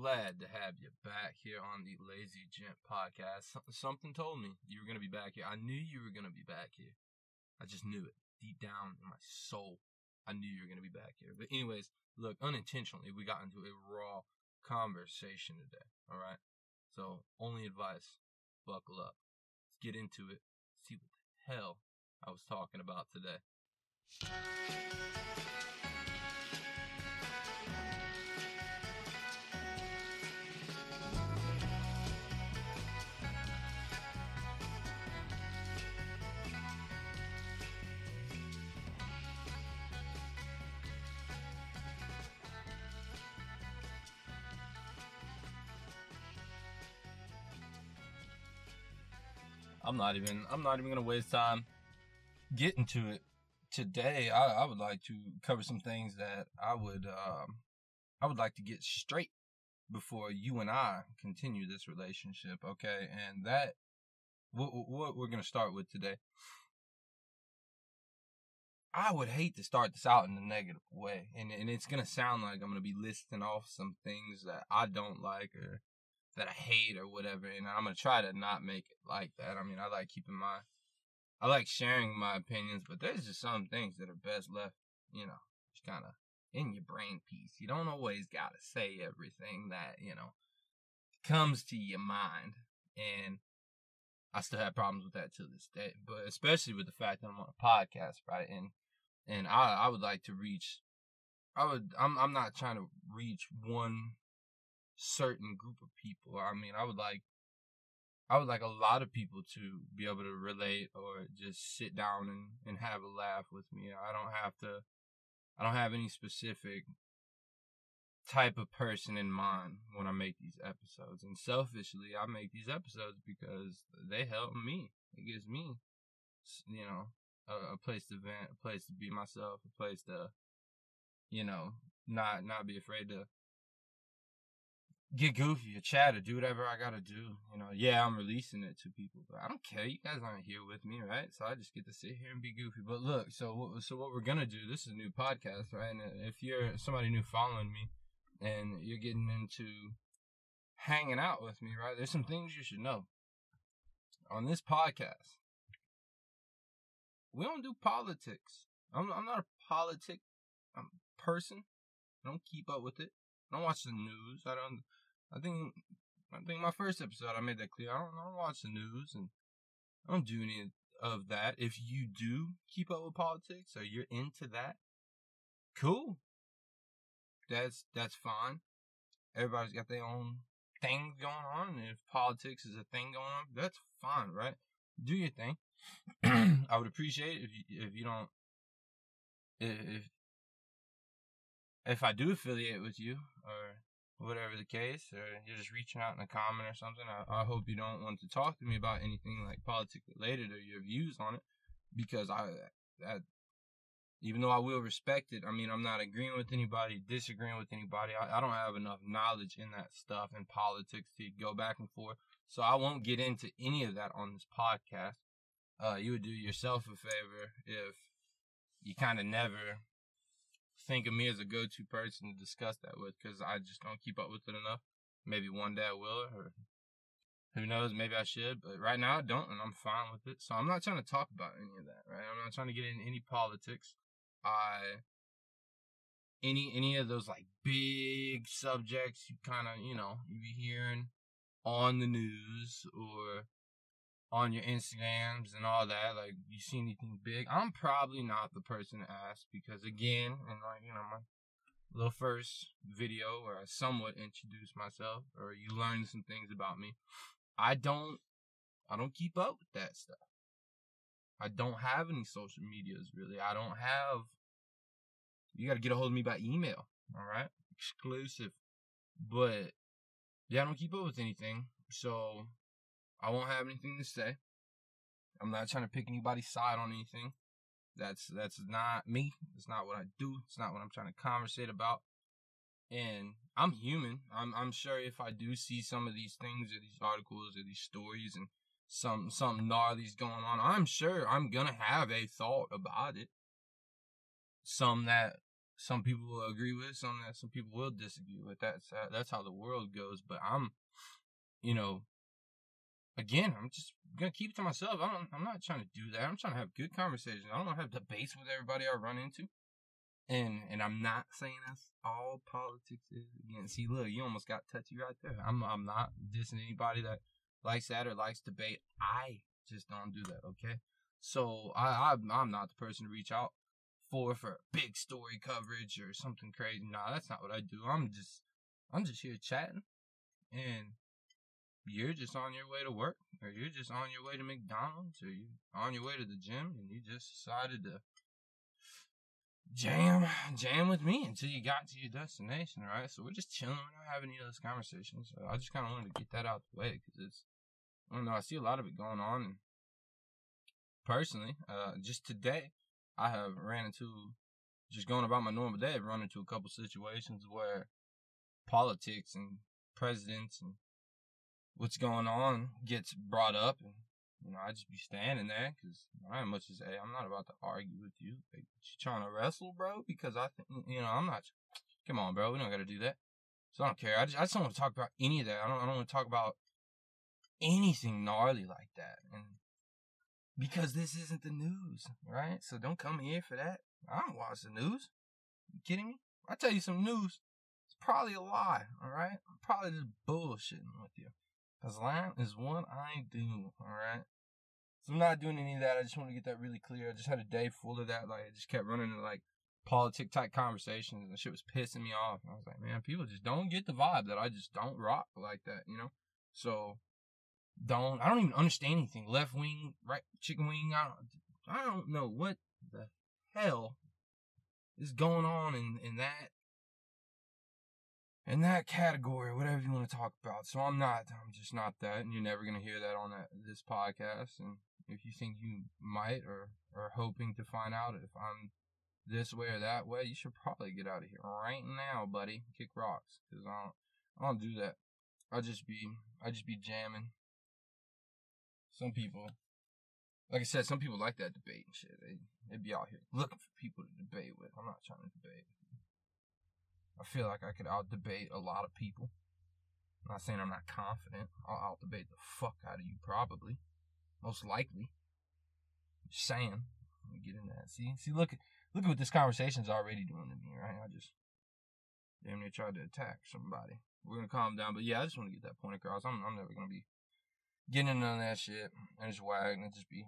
glad to have you back here on the Lazy Gent podcast. Something told me you were going to be back here. I knew you were going to be back here. I just knew it deep down in my soul. I knew you were going to be back here. But, anyways, look, unintentionally, we got into a raw conversation today. All right. So, only advice buckle up. Let's get into it. See what the hell I was talking about today. I'm not even I'm not even gonna waste time getting to it today. I, I would like to cover some things that I would um I would like to get straight before you and I continue this relationship. Okay, and that what what we're gonna start with today. I would hate to start this out in a negative way, and and it's gonna sound like I'm gonna be listing off some things that I don't like or that I hate or whatever, and I'm gonna try to not make it like that. I mean, I like keeping my, I like sharing my opinions, but there's just some things that are best left, you know, just kind of in your brain piece. You don't always gotta say everything that you know comes to your mind, and I still have problems with that to this day. But especially with the fact that I'm on a podcast, right? And and I I would like to reach. I would. I'm. I'm not trying to reach one certain group of people. I mean, I would like I would like a lot of people to be able to relate or just sit down and, and have a laugh with me. I don't have to I don't have any specific type of person in mind when I make these episodes. And selfishly, I make these episodes because they help me. It gives me, you know, a, a place to vent, a place to be myself, a place to, you know, not not be afraid to get goofy or chat or do whatever I gotta do. You know, yeah, I'm releasing it to people, but I don't care. You guys aren't here with me, right? So I just get to sit here and be goofy. But look, so so what we're gonna do? This is a new podcast, right? And if you're somebody new following me, and you're getting into hanging out with me, right? There's some things you should know on this podcast. We don't do politics. I'm I'm not a politic um, person. I don't keep up with it. I don't watch the news. I don't I think I think my first episode I made that clear. I don't, I don't watch the news and I don't do any of that. If you do keep up with politics or you're into that, cool. That's that's fine. Everybody's got their own thing going on, and if politics is a thing going on, that's fine, right? Do your thing. I would appreciate if you if you don't if if I do affiliate with you or whatever the case, or you're just reaching out in a comment or something, I, I hope you don't want to talk to me about anything like politics related or your views on it, because I, that, even though I will respect it, I mean, I'm not agreeing with anybody, disagreeing with anybody. I, I don't have enough knowledge in that stuff in politics to go back and forth. So I won't get into any of that on this podcast. Uh, you would do yourself a favor if you kind of never think of me as a go-to person to discuss that with because I just don't keep up with it enough. Maybe one day I will, or who knows, maybe I should, but right now I don't, and I'm fine with it. So I'm not trying to talk about any of that, right? I'm not trying to get into any politics. I any any of those like big subjects you kind of you know you be hearing on the news or on your Instagrams and all that, like you see anything big, I'm probably not the person to ask because again, and like you know my little first video where I somewhat introduced myself or you learn some things about me, I don't I don't keep up with that stuff. I don't have any social medias really. I don't have you got to get a hold of me by email, all right? Exclusive. But yeah, I don't keep up with anything. So I won't have anything to say. I'm not trying to pick anybody's side on anything. That's that's not me. It's not what I do. It's not what I'm trying to conversate about. And I'm human. I'm I'm sure if I do see some of these things or these articles or these stories and some something gnarly's going on, I'm sure I'm gonna have a thought about it. Some that some people will agree with, some that some people will disagree with. That's that's how the world goes. But I'm, you know, again, I'm just gonna keep it to myself. I don't. I'm not trying to do that. I'm trying to have good conversations. I don't to have debates with everybody I run into. And and I'm not saying that's all politics is. Again, see, look, you almost got touchy right there. I'm I'm not dissing anybody that likes that or likes debate. I just don't do that. Okay. So I I'm, I'm not the person to reach out for for big story coverage or something crazy. Nah, that's not what I do. I'm just I'm just here chatting, and you're just on your way to work, or you're just on your way to McDonald's, or you're on your way to the gym, and you just decided to jam, jam with me until you got to your destination, right? So we're just chilling. We're not having any of those conversations. So I just kind of wanted to get that out the way because it's, I don't know, I see a lot of it going on. And personally, uh, just today, I have ran into, just going about my normal day, I've run into a couple situations where politics and presidents and what's going on gets brought up and you know, I just be standing there because I ain't much as hey, I'm not about to argue with you. Like, you trying to wrestle, bro? Because I think you know I'm not. Come on, bro. We don't got to do that. So I don't care. I just, I just don't want to talk about any of that. I don't I don't want to talk about anything gnarly like that. And because this isn't the news, right? So don't come here for that. I don't watch the news. You kidding me? I tell you some news. It's probably a lie. All right. I'm probably just bullshitting with you. Cause lying is one I do, alright? So I'm not doing any of that. I just want to get that really clear. I just had a day full of that. Like, I just kept running into like politic type conversations and shit was pissing me off. And I was like, man, people just don't get the vibe that I just don't rock like that, you know? So, don't, I don't even understand anything. Left wing, right, chicken wing, I don't, I don't know what the hell is going on in, in that in that category, whatever you want to talk about. So I'm not, I'm just not that, and you're never gonna hear that on this podcast. And if you think you might or are hoping to find out if I'm this way or that way, you should probably get out of here right now, buddy. Kick rocks, cause I don't, I don't do that. I just be, I just be jamming. Some people, like I said, some people like that debate and shit. They, they be out here looking for people to debate with. I'm not trying to debate. I feel like I could out debate a lot of people. I'm not saying I'm not confident. I'll out debate the fuck out of you, probably. Most likely. Just saying. Let me get in that. See, see, look look at what this conversation's already doing to me, right? I just damn near tried to attack somebody. We're gonna calm down, but yeah, I just want to get that point across. I'm I'm never gonna be getting into that shit and just wag and just be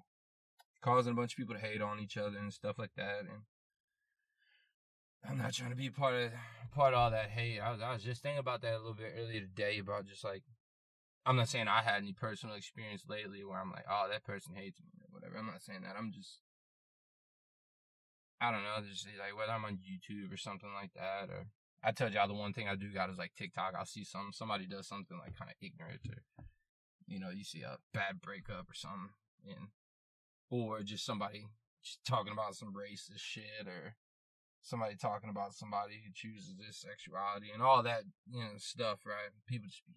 causing a bunch of people to hate on each other and stuff like that. And I'm not trying to be part of part of all that hate. I was, I was just thinking about that a little bit earlier today about just like I'm not saying I had any personal experience lately where I'm like, oh, that person hates me or whatever. I'm not saying that. I'm just I don't know, just like whether I'm on YouTube or something like that, or I told y'all the one thing I do got is like TikTok. I'll see some somebody does something like kind of ignorant or you know, you see a bad breakup or something, and or just somebody just talking about some racist shit or somebody talking about somebody who chooses this sexuality and all that, you know, stuff, right? People just be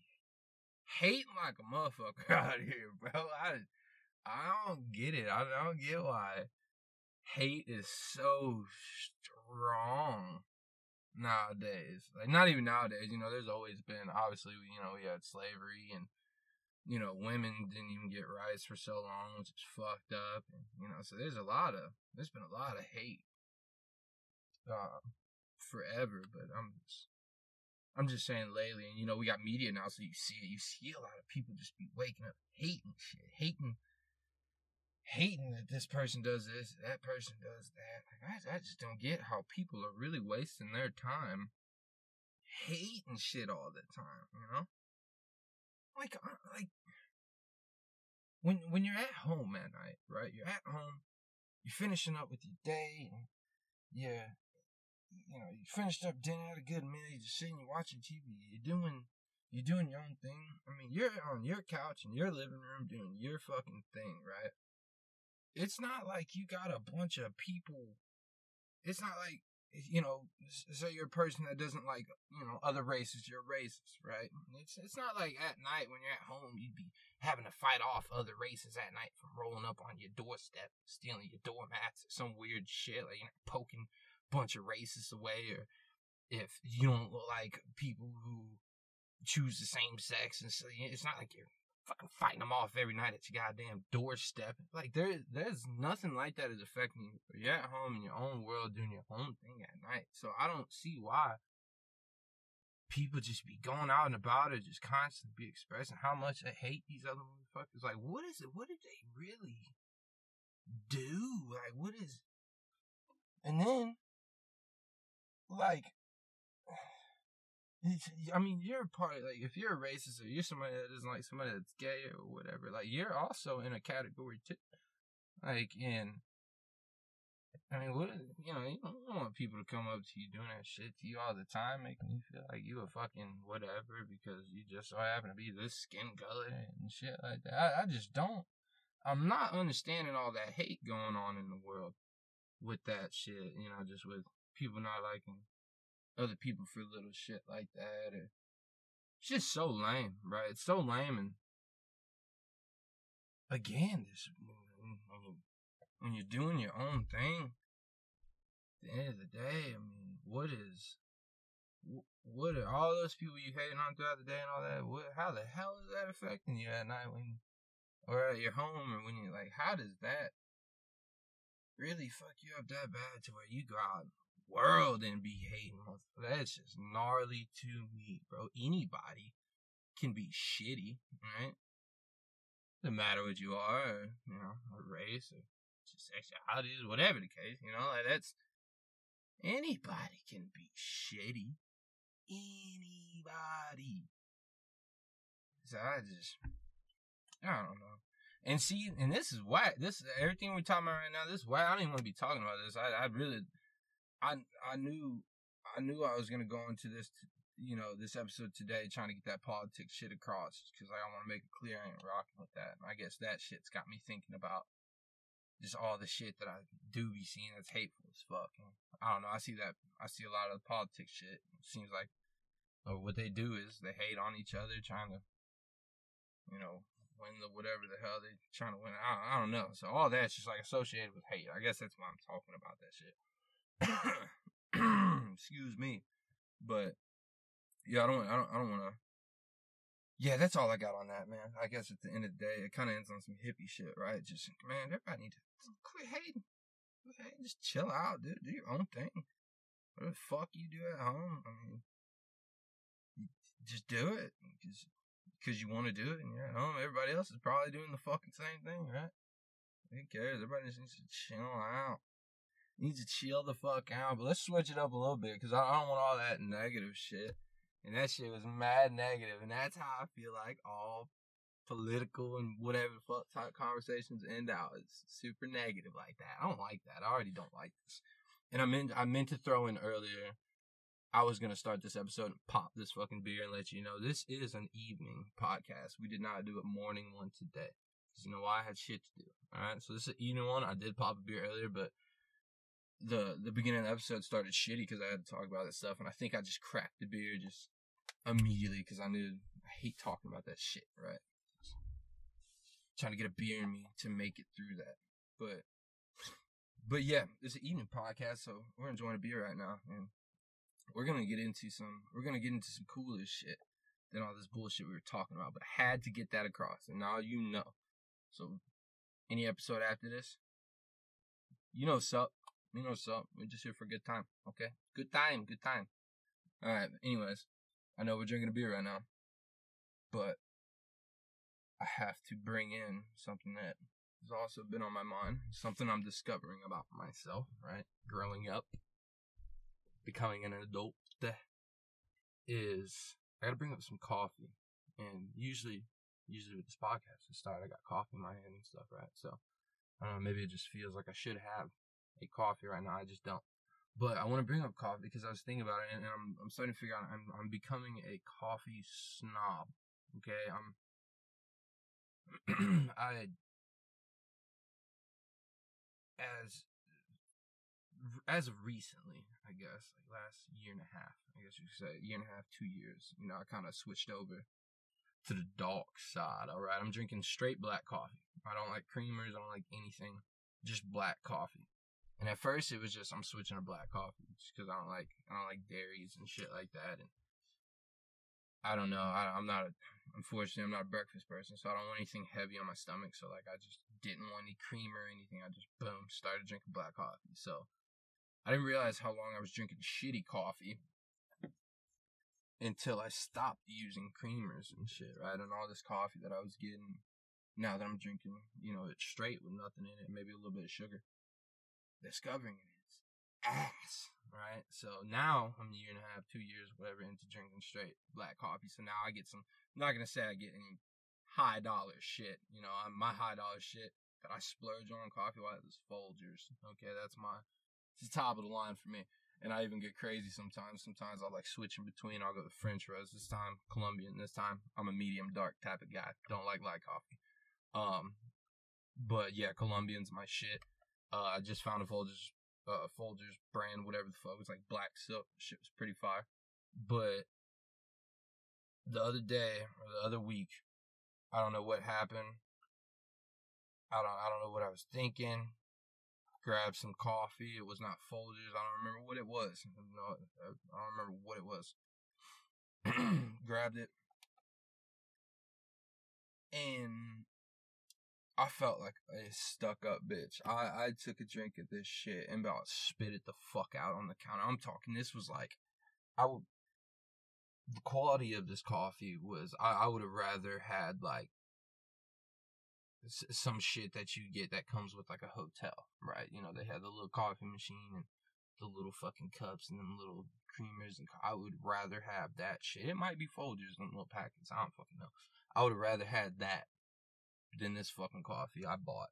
hating like a motherfucker out here, bro. I, I don't get it. I don't get why hate is so strong nowadays. Like, not even nowadays, you know, there's always been, obviously, you know, we had slavery and, you know, women didn't even get rights for so long, which is fucked up. And, you know, so there's a lot of, there's been a lot of hate uh, forever, but I'm just, I'm just saying lately, and you know, we got media now, so you see it. You see a lot of people just be waking up hating shit, hating, hating that this person does this, that person does that. Like, I, I just don't get how people are really wasting their time hating shit all the time, you know? Like, like, when, when you're at home at night, right? You're at home, you're finishing up with your day, and yeah, you know, you finished up dinner, had a good meal, you're just sitting, you're watching TV, you're doing, you're doing your own thing. I mean, you're on your couch in your living room doing your fucking thing, right? It's not like you got a bunch of people. It's not like, you know, say you're a person that doesn't like, you know, other races, you're racist, right? It's, it's not like at night when you're at home, you'd be having to fight off other races at night from rolling up on your doorstep, stealing your doormats, or some weird shit, like, you know, poking bunch of racists away or if you don't like people who choose the same sex and so it's not like you're fucking fighting them off every night at your goddamn doorstep. Like there, there's nothing like that is affecting you. You're at home in your own world doing your own thing at night. So I don't see why people just be going out and about it, just constantly be expressing how much they hate these other motherfuckers. Like, what is it? What did they really do? Like, what is? And then, like, I mean, you're part of, like, if you're a racist or you're somebody that doesn't like somebody that's gay or whatever, like, you're also in a category too. Like, in, I mean, what, you know, you don't want people to come up to you doing that shit to you all the time, making you feel like you a fucking whatever because you just so happen to be this skin color and shit like that. I, I just don't, I'm not understanding all that hate going on in the world with that shit, you know, just with people not liking other people for little shit like that. Or, it's just so lame, right? It's so lame. And again, this when, you, when you're doing your own thing, at the end of the day, I mean, what is what are all those people you hating on throughout the day and all that? What, how the hell is that affecting you at night when, or at your home, or when you're like, how does that really fuck you up that bad to where you go out world and be hating. That's just gnarly to me, bro. Anybody can be shitty, right? No matter what you are, or, you know, race or sexuality, whatever the case, you know, like that's anybody can be shitty. Anybody. So I just, I don't know. And see, and this is why this everything we're talking about right now. This is why I don't even want to be talking about this. I, I really I I knew I knew I was gonna go into this, you know, this episode today trying to get that politics shit across because like, I want to make it clear I ain't rocking with that. And I guess that shit's got me thinking about just all the shit that I do be seeing that's hateful as fuck. And I don't know. I see that. I see a lot of the politics shit. It seems like, or what they do is they hate on each other, trying to, you know, win the whatever the hell they trying to win. I, I don't know. So all that's just like associated with hate. I guess that's why I'm talking about that shit. Excuse me. But yeah, I don't I don't I don't wanna Yeah, that's all I got on that, man. I guess at the end of the day, it kinda ends on some hippie shit, right? Just man, everybody need to quit hating. Quit hating. Just chill out, dude. Do your own thing. What the fuck you do at home? I mean just do it because you want to do it and you're at home. Everybody else is probably doing the fucking same thing, right? Who cares? Everybody just needs to chill out needs to chill the fuck out. But let's switch it up a little bit because I don't want all that negative shit. And that shit was mad negative, and that's how I feel like all political and whatever fuck type conversations end out. It's super negative like that. I don't like that. I already don't like this. And I meant I meant to throw in earlier. I was gonna start this episode and pop this fucking beer and let you know this is an evening podcast. We did not do a morning one today. Cause you know why I had shit to do. Alright, so this is an evening one. I did pop a beer earlier, but the the beginning of the episode started shitty because I had to talk about that stuff, and I think I just cracked the beer just immediately because I knew I hate talking about that shit. Right, trying to get a beer in me to make it through that, but but yeah, it's an evening podcast, so we're enjoying a beer right now, and we're gonna get into some we're gonna get into some cooler shit than all this bullshit we were talking about, but I had to get that across, and now you know. So, any episode after this, you know, sup. You know what's up. We're just here for a good time. Okay? Good time. Good time. Alright. Anyways, I know we're drinking a beer right now. But I have to bring in something that has also been on my mind. Something I'm discovering about myself, right? Growing up. Becoming an adult. Is I gotta bring up some coffee. And usually usually with this podcast to start I got coffee in my hand and stuff, right? So I don't know, maybe it just feels like I should have a coffee right now. I just don't. But I want to bring up coffee because I was thinking about it, and I'm I'm starting to figure out I'm I'm becoming a coffee snob. Okay, I'm I as as of recently, I guess, like last year and a half, I guess you could say, year and a half, two years, you know, I kind of switched over to the dark side. All right, I'm drinking straight black coffee. I don't like creamers. I don't like anything, just black coffee And at first it was just I'm switching to black coffee just because I don't like I don't like dairies and shit like that. And I don't know. I, I'm not a, unfortunately I'm not a breakfast person, so I don't want anything heavy on my stomach. So like I just didn't want any cream or anything. I just boom started drinking black coffee. So I didn't realize how long I was drinking shitty coffee until I stopped using creamers and shit, right? And all this coffee that I was getting now that I'm drinking, you know, it's straight with nothing in it, maybe a little bit of sugar. Discovering it's ass, right? So now I'm a year and a half, two years, whatever, into drinking straight black coffee. So now I get some, I'm not gonna say I get any high dollar shit, you know, my high dollar shit that I splurge on coffee wise is Folgers. Okay, that's my it's the top of the line for me. And I even get crazy sometimes. Sometimes I'll like switch in between. I'll go to French roast this time, Colombian this time. I'm a medium dark type of guy. Don't like light coffee. Um, but yeah, Colombian's my shit. Uh, I just found a Folgers, uh, Folgers brand, whatever the fuck. It was like black silk. Shit was pretty fire. But the other day or the other week, I don't know what happened. I don't I don't know what I was thinking grabbed some coffee. It was not Folgers. I don't remember what it was. No, I don't remember what it was. grabbed it. And I felt like a stuck up bitch. I, I took a drink of this shit and about spit it the fuck out on the counter. I'm talking, this was like, I would, the quality of this coffee was, I, I would have rather had like some shit that you get that comes with like a hotel, right? You know, they have the little coffee machine and the little fucking cups and them little creamers. And I would rather have that shit. It might be Folgers in little packets. I don't fucking know. I would have rather had that than this fucking coffee I bought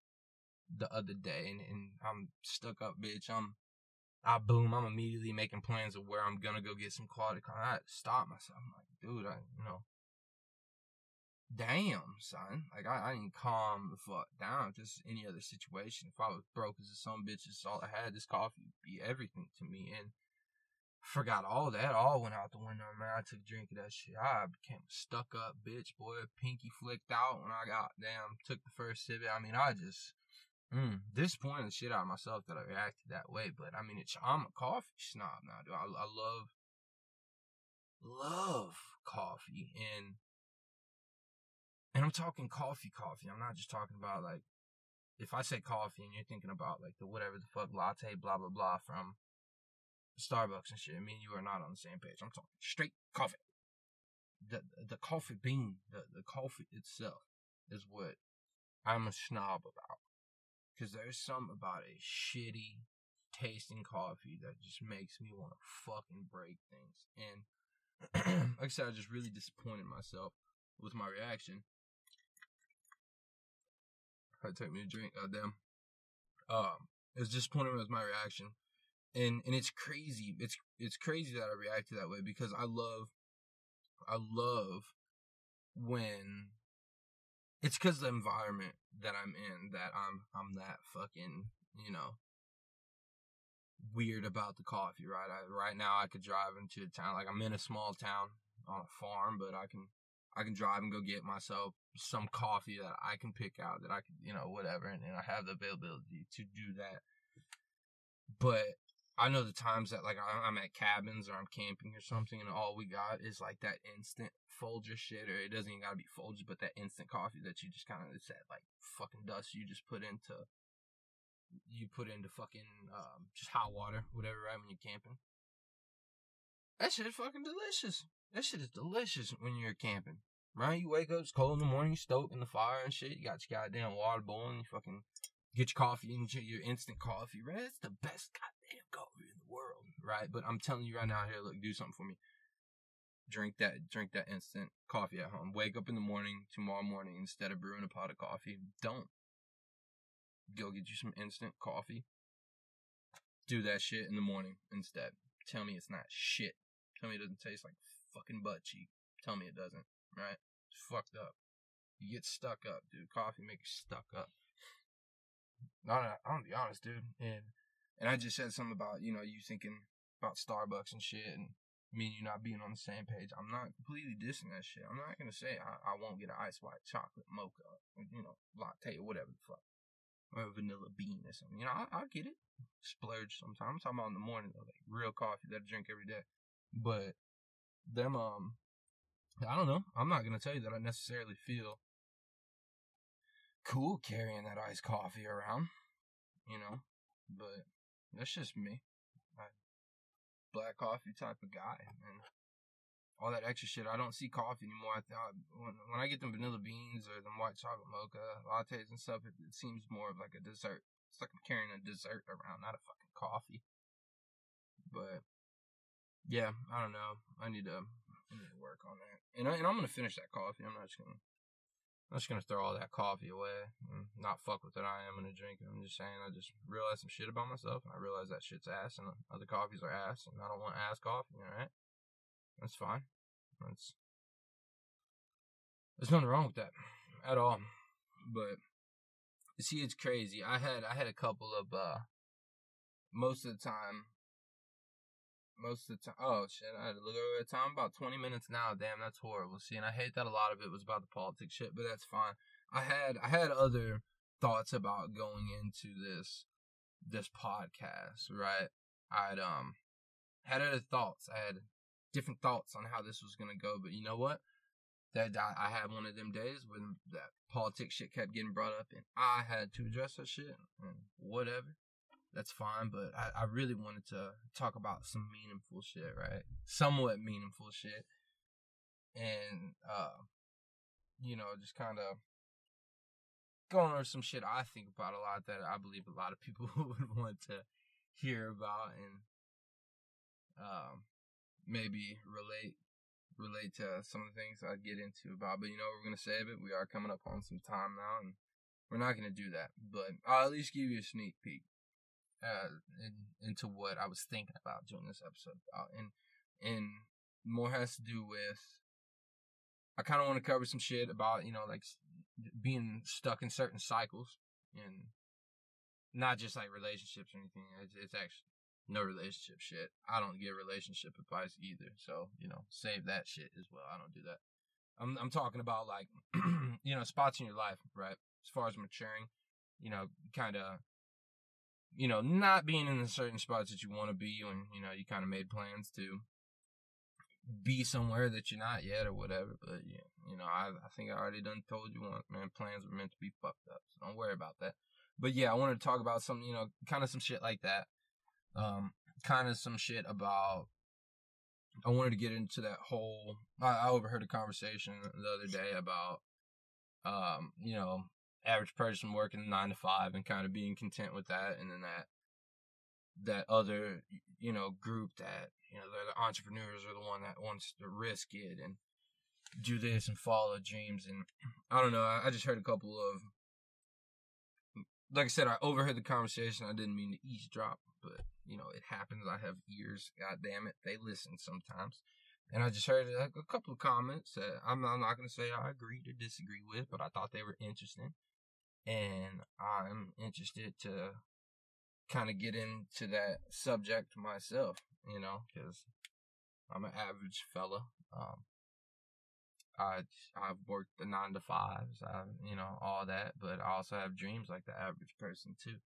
the other day. And, and I'm stuck up, bitch. I'm, I boom. I'm immediately making plans of where I'm gonna go get some quality. I stop myself. I'm like, dude, I, you know, damn, son. Like, I, I didn't calm the fuck down. Just any other situation. If I was broke as a son bitch, it's all I had. This coffee would be everything to me. And forgot all that. All went out the window, man. I took a drink of that shit. I became stuck up bitch, boy. Pinky flicked out when I got damn, took the first sip. I mean, I just, mm, disappointed the shit out of myself that I reacted that way. But I mean, it's, I'm a coffee snob now, dude. I, I love, love coffee. And, and I'm talking coffee, coffee. I'm not just talking about like, if I say coffee and you're thinking about like the whatever the fuck latte, blah, blah, blah from Starbucks and shit, I mean, you are not on the same page. I'm talking straight coffee. The, the coffee bean, the, the coffee itself is what I'm a snob about. Cause there's something about a shitty tasting coffee that just makes me want to fucking break things. And like I said, I just really disappointed myself with my reaction to take me a drink. Goddamn. Um, it was disappointing with my reaction, and and it's crazy. It's it's crazy that I reacted that way because I love, I love when it's because the environment that I'm in that I'm I'm that fucking you know weird about the coffee. Right, I, right now I could drive into a town like I'm in a small town on a farm, but I can I can drive and go get myself some coffee that I can pick out that I can, you know, whatever, and, and I have the availability to do that. But I know the times that like I'm at cabins or I'm camping or something, and all we got is like that instant Folger shit, or it doesn't even gotta be Folger, but that instant coffee that you just kind of it's that like fucking dust you just put into you put into fucking um, just hot water, whatever, right when you're camping. That shit is fucking delicious. That shit is delicious when you're camping. Right? You wake up, it's cold in the morning, you stoke in the fire and shit. You got your goddamn water boiling, you fucking get your coffee and your instant coffee, right? It's the best coffee in the world, right? But I'm telling you right now, here, look, do something for me. Drink that, drink that instant coffee at home. Wake up in the morning, tomorrow morning, instead of brewing a pot of coffee, don't. Go get you some instant coffee. Do that shit in the morning instead. Tell me it's not shit. Tell me it doesn't taste like fucking butt cheek. Tell me it doesn't, right? It's fucked up. You get stuck up, dude. Coffee makes you stuck up. I'm gonna be honest, dude. And and I just said something about you know you thinking about Starbucks and shit, and me and you not being on the same page. I'm not completely dissing that shit. I'm not gonna say I, I won't get an ice white chocolate mocha, you know, latte or whatever the fuck. or vanilla bean or something. You know, I, I get it. Splurge sometimes. I'm talking about in the morning though, like real coffee that I drink every day. But them, um, I don't know. I'm not gonna tell you that I necessarily feel cool carrying that iced coffee around, you know. But that's just me. I, black coffee type of guy, and all that extra shit. I don't see coffee anymore. I thought when when I get them vanilla beans or them white chocolate mocha lattes and stuff, it, it seems more of like a dessert. It's like I'm carrying a dessert around, not a fucking coffee. But yeah, I don't know. I need to I need to work on that. And, I, and I'm gonna finish that coffee. I'm not just gonna I'm just gonna throw all that coffee away and not fuck with it. I am gonna drink it. I'm just saying. I just realized some shit about myself, and I realized that shit's ass, and other coffees are ass, and I don't want ass coffee. All right, that's fine. That's there's nothing wrong with that at all. But see, it's crazy. I had I had a couple of uh most of the time most of the time. Oh shit! I had to look over the time. About twenty minutes now. Damn, that's horrible. See, and I hate that a lot of it was about the politics shit, but that's fine. I had I had other thoughts about going into this this podcast, right? I'd um had other thoughts. I had different thoughts on how this was gonna go, but you know what? That I, I had one of them days when that politics shit kept getting brought up, and I had to address that shit. And whatever that's fine. But I, I really wanted to talk about some meaningful shit, right? Somewhat meaningful shit. And, uh, you know, just kind of going over some shit I think about a lot that I believe a lot of people would want to hear about and, um, maybe relate relate to some of the things I get into about. But you know, we're gonna save it. We are coming up on some time now, and we're not gonna do that. But I'll at least give you a sneak peek uh, in, into what I was thinking about doing this episode about, and and more has to do with I kind of want to cover some shit about you know like being stuck in certain cycles and not just like relationships or anything. It's, it's actually no relationship shit. I don't give relationship advice either, so you know save that shit as well. I don't do that. I'm I'm talking about like you know spots in your life, right? As far as maturing, you know, kind of you know, not being in the certain spots that you want to be when, you know, you kind of made plans to be somewhere that you're not yet or whatever. But, yeah, you know, I, I think I already done told you once, man, plans were meant to be fucked up. So don't worry about that. But yeah, I wanted to talk about some, you know, kind of some shit like that. Um, kind of some shit about, I wanted to get into that whole, I, I overheard a conversation the other day about, um, you know, average person working nine to five and kind of being content with that, and then that that other you know group that you know the entrepreneurs are the one that wants to risk it and do this and follow dreams and I don't know I, just heard a couple of like I said I overheard the conversation I didn't mean to eavesdrop but you know it happens I have ears god damn it they listen sometimes. And I just heard a, couple of comments that I'm, I'm not going to say I agree or disagree with, but I thought they were interesting and I'm interested to kind of get into that subject myself, you know, because I'm an average fella. Um, I I've worked the nine to fives, I you know all that, but I also have dreams like the average person too.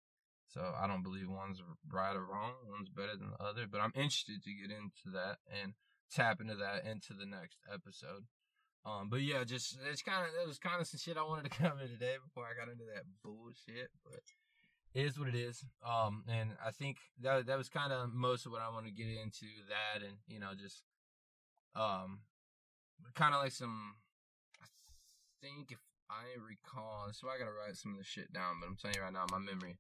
So I don't believe one's right or wrong, one's better than the other. But I'm interested to get into that and tap into that into the next episode. Um, but yeah, just it's kind of it was kind of some shit I wanted to cover today before I got into that bullshit. But it is what it is. Um, and I think that that was kind of most of what I want to get into. That and you know just um, kind of like some. I think if I recall, so I gotta write some of this shit down. But I'm telling you right now, my memory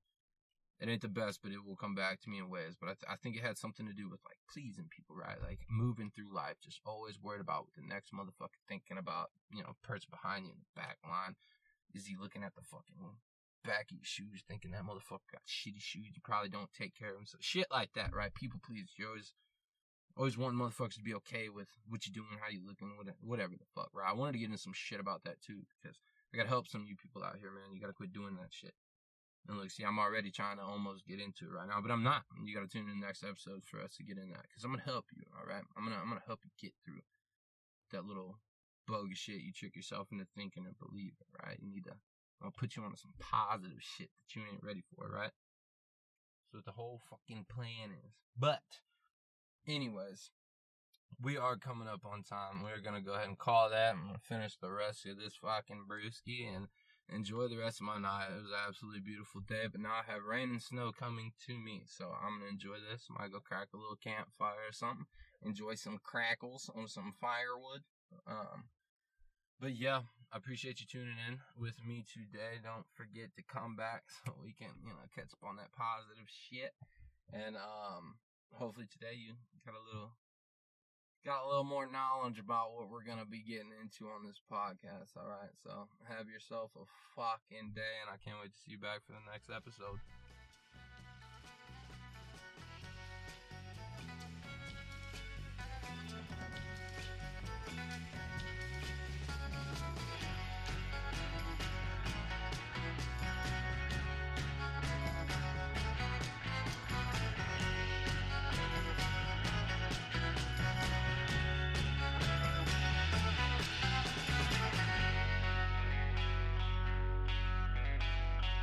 it ain't the best, but it will come back to me in ways. But I, th- I think it had something to do with like pleasing people, right? Like moving through life, just always worried about what the next motherfucker thinking about, you know, person behind you in the back line. Is he looking at the fucking back of your shoes, thinking that motherfucker got shitty shoes? You probably don't take care of him. So shit like that, right? People please. You always, always want motherfuckers to be okay with what you're doing, how you looking, whatever the fuck, right? I wanted to get into some shit about that too because I gotta help some of you people out here, man. You gotta quit doing that shit. And look, see, I'm already trying to almost get into it right now, but I'm not. You got to tune in the next episode for us to get in that, because I'm gonna help you. All right, I'm gonna I'm gonna help you get through that little bogus shit you trick yourself into thinking and believing. Right? You need to I'll put you on some positive shit that you ain't ready for, right? So the whole fucking plan is. But, anyways, we are coming up on time. We're gonna go ahead and call that. I'm gonna finish the rest of this fucking brewski and enjoy the rest of my night. It was an absolutely beautiful day, but now I have rain and snow coming to me, so I'm gonna enjoy this. Might go crack a little campfire or something. Enjoy some crackles on some firewood. Um, but yeah, I appreciate you tuning in with me today. Don't forget to come back so we can, you know, catch up on that positive shit. And um, hopefully today you got a little got a little more knowledge about what we're gonna be getting into on this podcast. All right, so have yourself a fucking day, and I can't wait to see you back for the next episode.